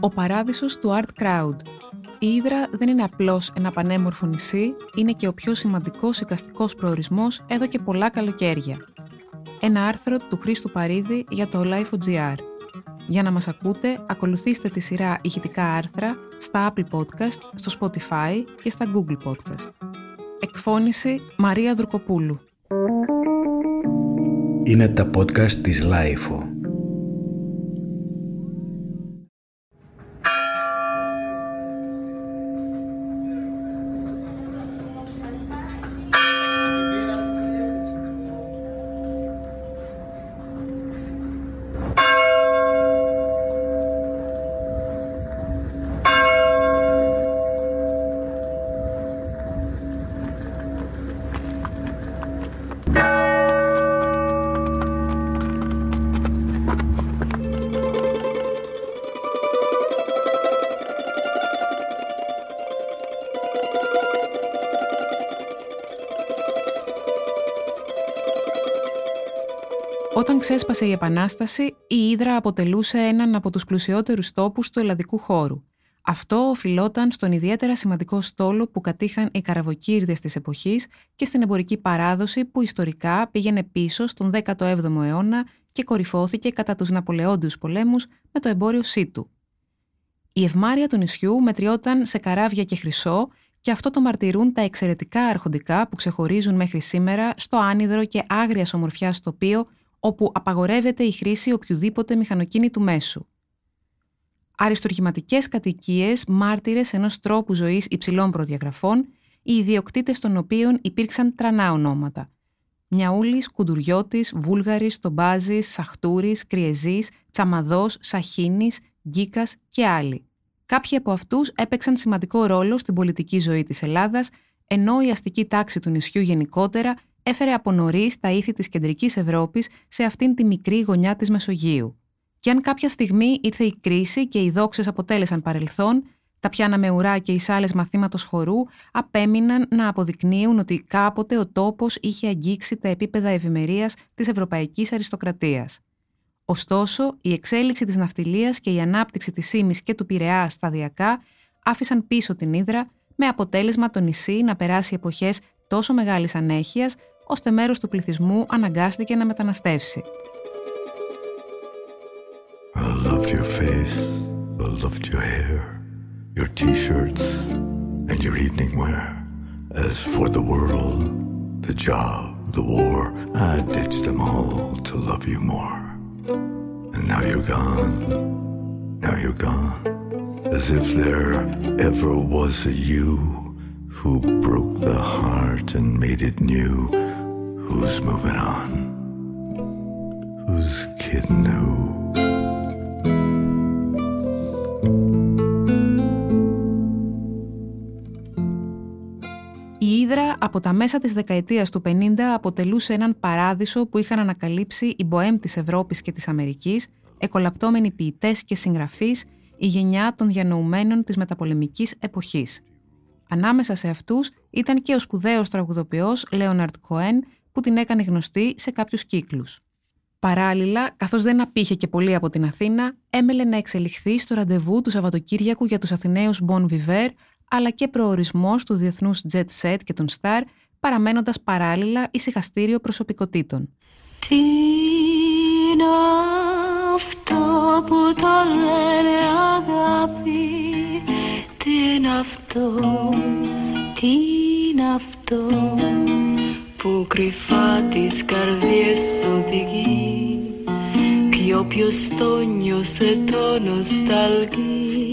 Ο παράδεισος του Art Crowd. Η Ήδρα δεν είναι απλώς ένα πανέμορφο νησί, είναι και ο πιο σημαντικός οικαστικός προορισμός εδώ και πολλά καλοκαίρια. Ένα άρθρο του Χρήστου Παρίδη για το Life.gr. Για να μας ακούτε, ακολουθήστε τη σειρά ηχητικά άρθρα στα Apple Podcast, στο Spotify και στα Google Podcast. Εκφώνηση Μαρία Δρουκοπούλου. Είναι τα podcast της Life. Όταν ξέσπασε η Επανάσταση, η Ήδρα αποτελούσε έναν από τους πλουσιότερους τόπους του ελλαδικού χώρου. Αυτό οφειλόταν στον ιδιαίτερα σημαντικό στόλο που κατήχαν οι καραβοκύρδες της εποχής και στην εμπορική παράδοση που ιστορικά πήγαινε πίσω στον 17ο αιώνα και κορυφώθηκε κατά τους Ναπολεόντιους πολέμους με το εμπόριο Σίτου. Η ευμάρεια του νησιού μετριόταν σε καράβια και χρυσό και αυτό το μαρτυρούν τα εξαιρετικά αρχοντικά που ξεχωρίζουν μέχρι σήμερα στο άνυδρο και άγρια ομορφιά τοπίο όπου απαγορεύεται η χρήση οποιοδήποτε μηχανοκίνητου μέσου. Αριστοργηματικές κατοικίες, μάρτυρες ενός τρόπου ζωής υψηλών προδιαγραφών, οι ιδιοκτήτες των οποίων υπήρξαν τρανά ονόματα. Μιαούλης, Κουντουριώτης, Βούλγαρης, Τομπάζης, Σαχτούρης, Κριεζής, Τσαμαδός, Σαχίνης, Γκίκας και άλλοι. Κάποιοι από αυτούς έπαιξαν σημαντικό ρόλο στην πολιτική ζωή της Ελλάδας, ενώ η αστική τάξη του νησιού γενικότερα έφερε από νωρίς τα ήθη της κεντρικής Ευρώπης σε αυτήν τη μικρή γωνιά της Μεσογείου. Και αν κάποια στιγμή ήρθε η κρίση και οι δόξες αποτέλεσαν παρελθόν, τα πιάνα με ουρά και οι σάλες μαθήματος χορού απέμειναν να αποδεικνύουν ότι κάποτε ο τόπος είχε αγγίξει τα επίπεδα ευημερίας της ευρωπαϊκής αριστοκρατίας. Ωστόσο, η εξέλιξη της ναυτιλίας και η ανάπτυξη της Ήμης και του Πειραιά σταδιακά άφησαν πίσω την Ήδρα, με αποτέλεσμα το νησί να περάσει εποχές τόσο μεγάλης ανέχειας ώστε μέρος του πληθυσμού αναγκάστηκε να μεταναστεύσει. I loved your face, I loved your hair, your t-shirts and your evening wear. As for the world, the job, the war, I ditched them all to love you more. And now you're gone, now you're gone, as if there ever was a you who broke the heart and made it new. Who's moving on? Who's kidding who? Από τα μέσα της δεκαετίας του 50 αποτελούσε έναν παράδεισο που είχαν ανακαλύψει οι μποέμ της Ευρώπης και της Αμερικής, εκολαπτώμενοι ποιητές και συγγραφείς, η γενιά των διανοουμένων της μεταπολεμικής εποχής. Ανάμεσα σε αυτούς ήταν και ο σπουδαίος τραγουδοποιός Λέοναρτ Κοέν που την έκανε γνωστή σε κάποιους κύκλους. Παράλληλα, καθώς δεν απήχε και πολύ από την Αθήνα, έμελε να εξελιχθεί στο ραντεβού του Σαββατοκύριακου για τους Αθηναίους Bon Viver, αλλά και προορισμός του διεθνούς Jet Set και των Star, παραμένοντας παράλληλα ησυχαστήριο προσωπικότητων. Τι είναι αυτό που το λένε αγάπη, τι είναι αυτό, τι είναι αυτό που κρυφά τις καρδιές οδηγεί; Κι όποιος το νιώσε το νοσταλγεί;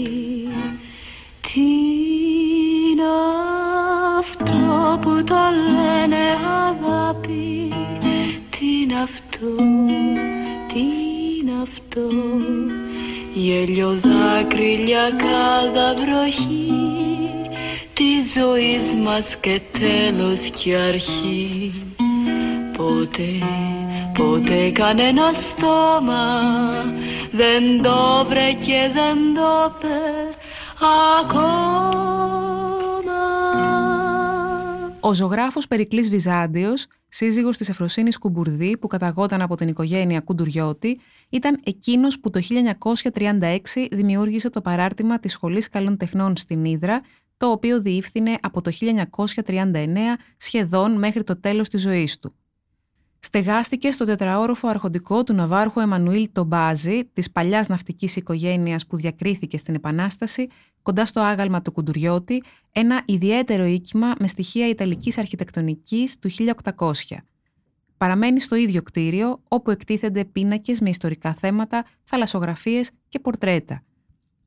Αυτό που το λένε αγάπη. Τι είναι αυτό, τι είναι αυτό. Γέλιο δάκρυ, κάθε βροχή της ζωής μας και τέλος και αρχή. Ποτέ, ποτέ κανένα στόμα δεν το βρε και δεν το πε. Ακόμα Ο ζωγράφος Περικλής Βυζάντιος, σύζυγος της Εφροσύνης Κουμπουρδί που καταγόταν από την οικογένεια Κουντουριώτη, ήταν εκείνος που το 1936 δημιούργησε το παράρτημα της Σχολής Καλών Τεχνών στην Ήδρα, το οποίο διεύθυνε από το 1939 σχεδόν μέχρι το τέλος της ζωής του. Στεγάστηκε στο τετραόροφο αρχοντικό του Ναβάρχου Εμμανουήλ Τομπάζη, της παλιάς ναυτικής οικογένειας που διακρίθηκε στην Επανάσταση, κοντά στο άγαλμα του Κουντουριώτη, ένα ιδιαίτερο οίκημα με στοιχεία Ιταλικής αρχιτεκτονικής του 1800. Παραμένει στο ίδιο κτίριο, όπου εκτίθενται πίνακες με ιστορικά θέματα, θαλασσογραφίες και πορτρέτα.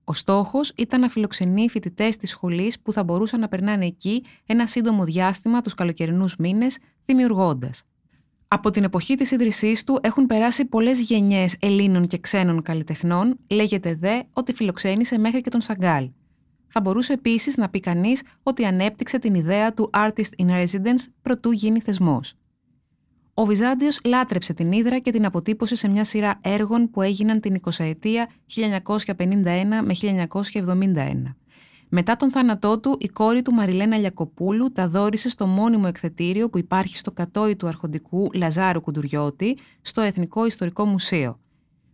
Ο στόχος ήταν να φιλοξενεί φοιτητές της σχολής που θα μπορούσαν να περνάνε εκεί ένα σύντομο διάστημα τους καλοκαιρινούς μήνες, δημιουργώντας. Από την εποχή της ίδρυσής του έχουν περάσει πολλές γενιές Ελλήνων και ξένων καλλιτεχνών, λέγεται δε ότι φιλοξένησε μέχρι και τον Σαγκάλ. Θα μπορούσε επίσης να πει κανείς ότι ανέπτυξε την ιδέα του artist in residence προτού γίνει θεσμός. Ο Βυζάντιος λάτρεψε την Ήδρα και την αποτύπωσε σε μια σειρά έργων που έγιναν την 20 ετία 1951 με 1971. Μετά τον θάνατό του, η κόρη του Μαριλένα Λιακοπούλου τα δόρισε στο μόνιμο εκθετήριο που υπάρχει στο κατόι του αρχοντικού Λαζάρου Κουντουριώτη, στο Εθνικό Ιστορικό Μουσείο.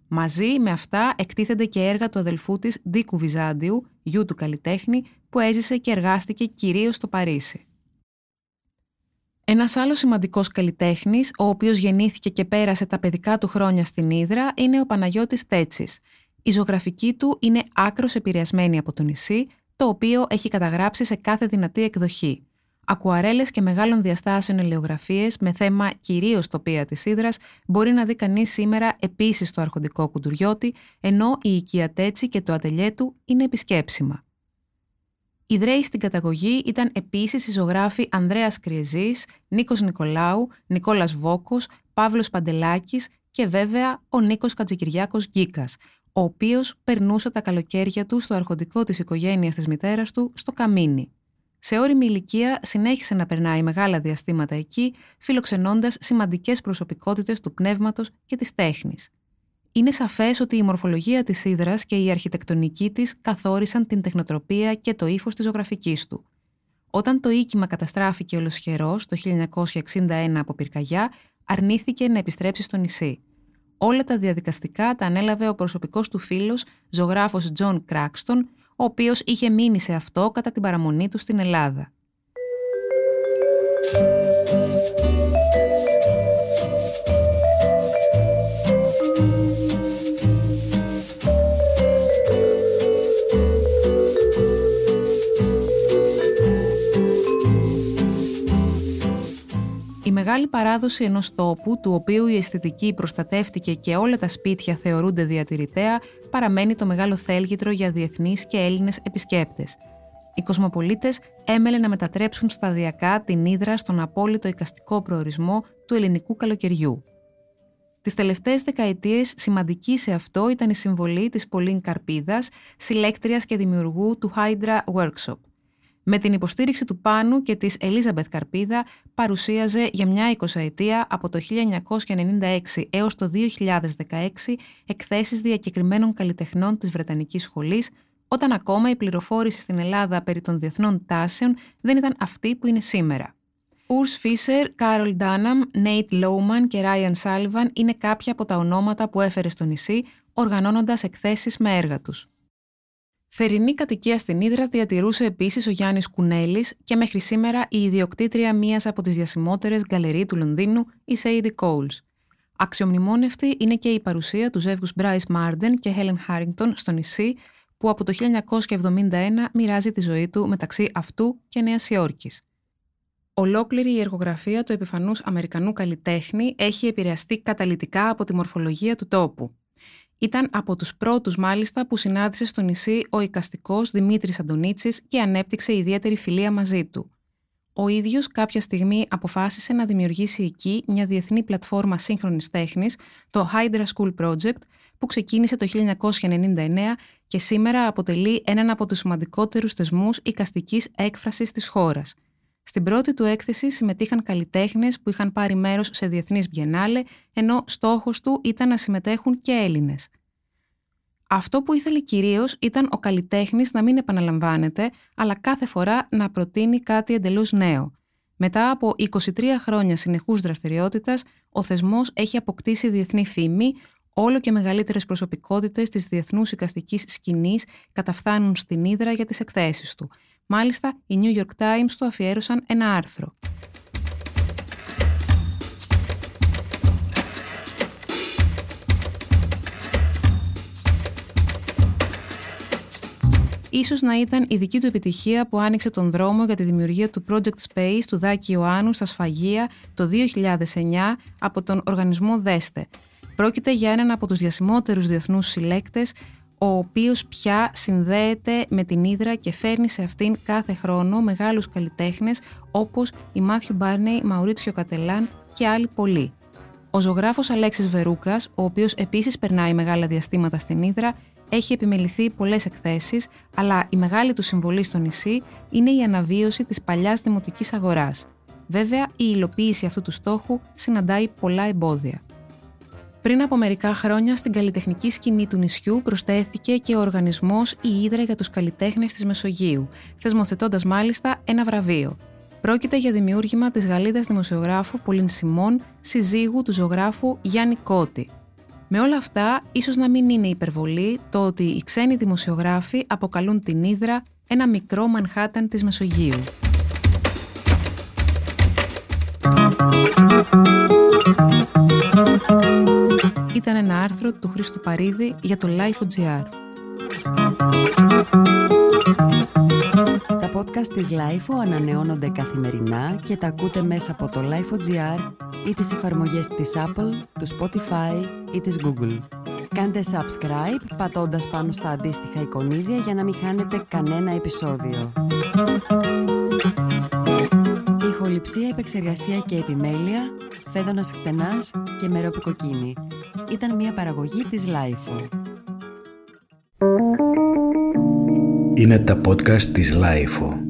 Μαζί με αυτά εκτίθενται και έργα του αδελφού της Ντίκου Βυζάντιου, γιου του καλλιτέχνη, που έζησε και εργάστηκε κυρίως στο Παρίσι. Ένας άλλος σημαντικός καλλιτέχνης, ο οποίος γεννήθηκε και πέρασε τα παιδικά του χρόνια στην Ήδρα, είναι ο Παναγιώτης Τέτσης. Η ζωγραφική του είναι άκρος επηρεασμένη από το νησί, το οποίο έχει καταγράψει σε κάθε δυνατή εκδοχή. Ακουαρέλες και μεγάλων διαστάσεων ελαιογραφίες με θέμα κυρίως τοπία της Ήδρας μπορεί να δει κανείς σήμερα επίσης στο αρχοντικό κουντουριώτη, ενώ η οικία Τέτση και το ατελιέ του είναι επισκέψιμα. Ιδραίοι στην καταγωγή ήταν επίσης οι ζωγράφοι Ανδρέας Κριεζής, Νίκος Νικολάου, Νικόλας Βόκος, Παύλος Παντελάκης και βέβαια ο Νίκος Κατζικυριάκος Γκίκας, ο οποίος περνούσε τα καλοκαίρια του στο αρχοντικό της οικογένειας της μητέρας του, στο Καμίνι. Σε όρημη ηλικία συνέχισε να περνάει μεγάλα διαστήματα εκεί, φιλοξενώντας σημαντικές προσωπικότητες του πνεύματος και της τέχνης. Είναι σαφές ότι η μορφολογία της Ύδρας και η αρχιτεκτονική της καθόρισαν την τεχνοτροπία και το ύφος της ζωγραφικής του. Όταν το οίκημα καταστράφηκε ολοσχερώς το 1961 από πυρκαγιά, αρνήθηκε να επιστρέψει στο νησί. Όλα τα διαδικαστικά τα ανέλαβε ο προσωπικός του φίλος, ζωγράφος Τζον Κράξτον, ο οποίος είχε μείνει σε αυτό κατά την παραμονή του στην Ελλάδα. Μεγάλη παράδοση ενός τόπου, του οποίου η αισθητική προστατεύτηκε και όλα τα σπίτια θεωρούνται διατηρητέα, παραμένει το μεγάλο θέλγητρο για διεθνείς και Έλληνες επισκέπτες. Οι κοσμοπολίτες έμελε να μετατρέψουν σταδιακά την Ήδρα στον απόλυτο οικαστικό προορισμό του ελληνικού καλοκαιριού. Τις τελευταίες δεκαετίες σημαντική σε αυτό ήταν η συμβολή της Πολύν Καρπίδας, συλλέκτριας και δημιουργού του Hydra Workshop. Με την υποστήριξη του Πάνου και της Ελίζαμπεθ Καρπίδα παρουσίαζε για μια εικοσαετία από το 1996 έως το 2016 εκθέσεις διακεκριμένων καλλιτεχνών της Βρετανικής Σχολής, όταν ακόμα η πληροφόρηση στην Ελλάδα περί των διεθνών τάσεων δεν ήταν αυτή που είναι σήμερα. Ουρς Φίσερ, Κάρολ Ντάναμ, Νέιτ Λόουμαν και Ράιαν Σάλιβαν είναι κάποια από τα ονόματα που έφερε στο νησί, οργανώνοντας εκθέσεις με έργα τους. Θερινή κατοικία στην Ήδρα διατηρούσε επίσης ο Γιάννης Κουνέλης και μέχρι σήμερα η ιδιοκτήτρια μίας από τις διασημότερες γκαλερί του Λονδίνου, η Σέιντι Κόουλς. Αξιομνημόνευτη είναι και η παρουσία του ζεύγους Μπράις Μάρντεν και Χέλεν Χάρινγκτον στο νησί, που από το 1971 μοιράζει τη ζωή του μεταξύ αυτού και Νέας Υόρκης. Ολόκληρη η εργογραφία του επιφανούς Αμερικανού καλλιτέχνη έχει επηρεαστεί καταλητικά από τη μορφολογία του τόπου. Ήταν από τους πρώτους μάλιστα που συνάντησε στο νησί ο οικαστικός Δημήτρης Αντωνίτσης και ανέπτυξε ιδιαίτερη φιλία μαζί του. Ο ίδιος κάποια στιγμή αποφάσισε να δημιουργήσει εκεί μια διεθνή πλατφόρμα σύγχρονης τέχνης, το Hydra School Project, που ξεκίνησε το 1999 και σήμερα αποτελεί έναν από τους σημαντικότερους θεσμούς οικαστικής έκφρασης της χώρας – στην πρώτη του έκθεση συμμετείχαν καλλιτέχνες που είχαν πάρει μέρος σε διεθνείς μπιενάλε, ενώ στόχος του ήταν να συμμετέχουν και Έλληνες. Αυτό που ήθελε κυρίως ήταν ο καλλιτέχνης να μην επαναλαμβάνεται, αλλά κάθε φορά να προτείνει κάτι εντελώς νέο. Μετά από 23 χρόνια συνεχούς δραστηριότητας, ο θεσμός έχει αποκτήσει διεθνή φήμη, όλο και μεγαλύτερες προσωπικότητες της διεθνούς οικαστικής σκηνής καταφθάνουν στην Ήδρα για τις εκθέσεις του. Μάλιστα, οι New York Times του αφιέρωσαν ένα άρθρο. Ίσως να ήταν η δική του επιτυχία που άνοιξε τον δρόμο για τη δημιουργία του Project Space του Δάκη Ιωάννου στα Σφαγεία το 2009 από τον οργανισμό ΔΕΣΤΕ. Πρόκειται για έναν από τους διασημότερους διεθνούς συλλέκτες, ο οποίος πια συνδέεται με την Ήδρα και φέρνει σε αυτήν κάθε χρόνο μεγάλους καλλιτέχνες όπως η Μάθιου Μπάρνεϊ, Μαουρίτσιο Κατελάν και άλλοι πολλοί. Ο ζωγράφος Αλέξης Βερούκας, ο οποίος επίσης περνάει μεγάλα διαστήματα στην Ήδρα, έχει επιμεληθεί πολλές εκθέσεις, αλλά η μεγάλη του συμβολή στο νησί είναι η αναβίωση της παλιάς δημοτικής αγοράς. Βέβαια, η υλοποίηση αυτού του στόχου συναντάει πολλά εμπόδια. Πριν από μερικά χρόνια, στην καλλιτεχνική σκηνή του νησιού προσθέθηκε και ο οργανισμός Η Ήδρα για τους Καλλιτέχνες της Μεσογείου, θεσμοθετώντας μάλιστα ένα βραβείο. Πρόκειται για δημιούργημα της Γαλλίδας δημοσιογράφου Πολύν Σιμών, συζύγου του ζωγράφου Γιάννη Κώτη. Με όλα αυτά, ίσως να μην είναι υπερβολή το ότι οι ξένοι δημοσιογράφοι αποκαλούν την Ήδρα ένα μικρό Μανχάταν της Μεσογείου. Ήταν ένα άρθρο του Χρήστου Παρίδη για το Life.gr. Τα podcast της LIFO ανανεώνονται καθημερινά και τα ακούτε μέσα από το Life.gr ή τις εφαρμογές της Apple, του Spotify ή της Google. Κάντε subscribe πατώντας πάνω στα αντίστοιχα εικονίδια για να μην χάνετε κανένα επεισόδιο. Ηχοληψία, επεξεργασία και επιμέλεια, φέδωνας χτενάς και μερόπικοκίνη. Ήταν μια παραγωγή της LIFO. Είναι τα podcast της LIFO.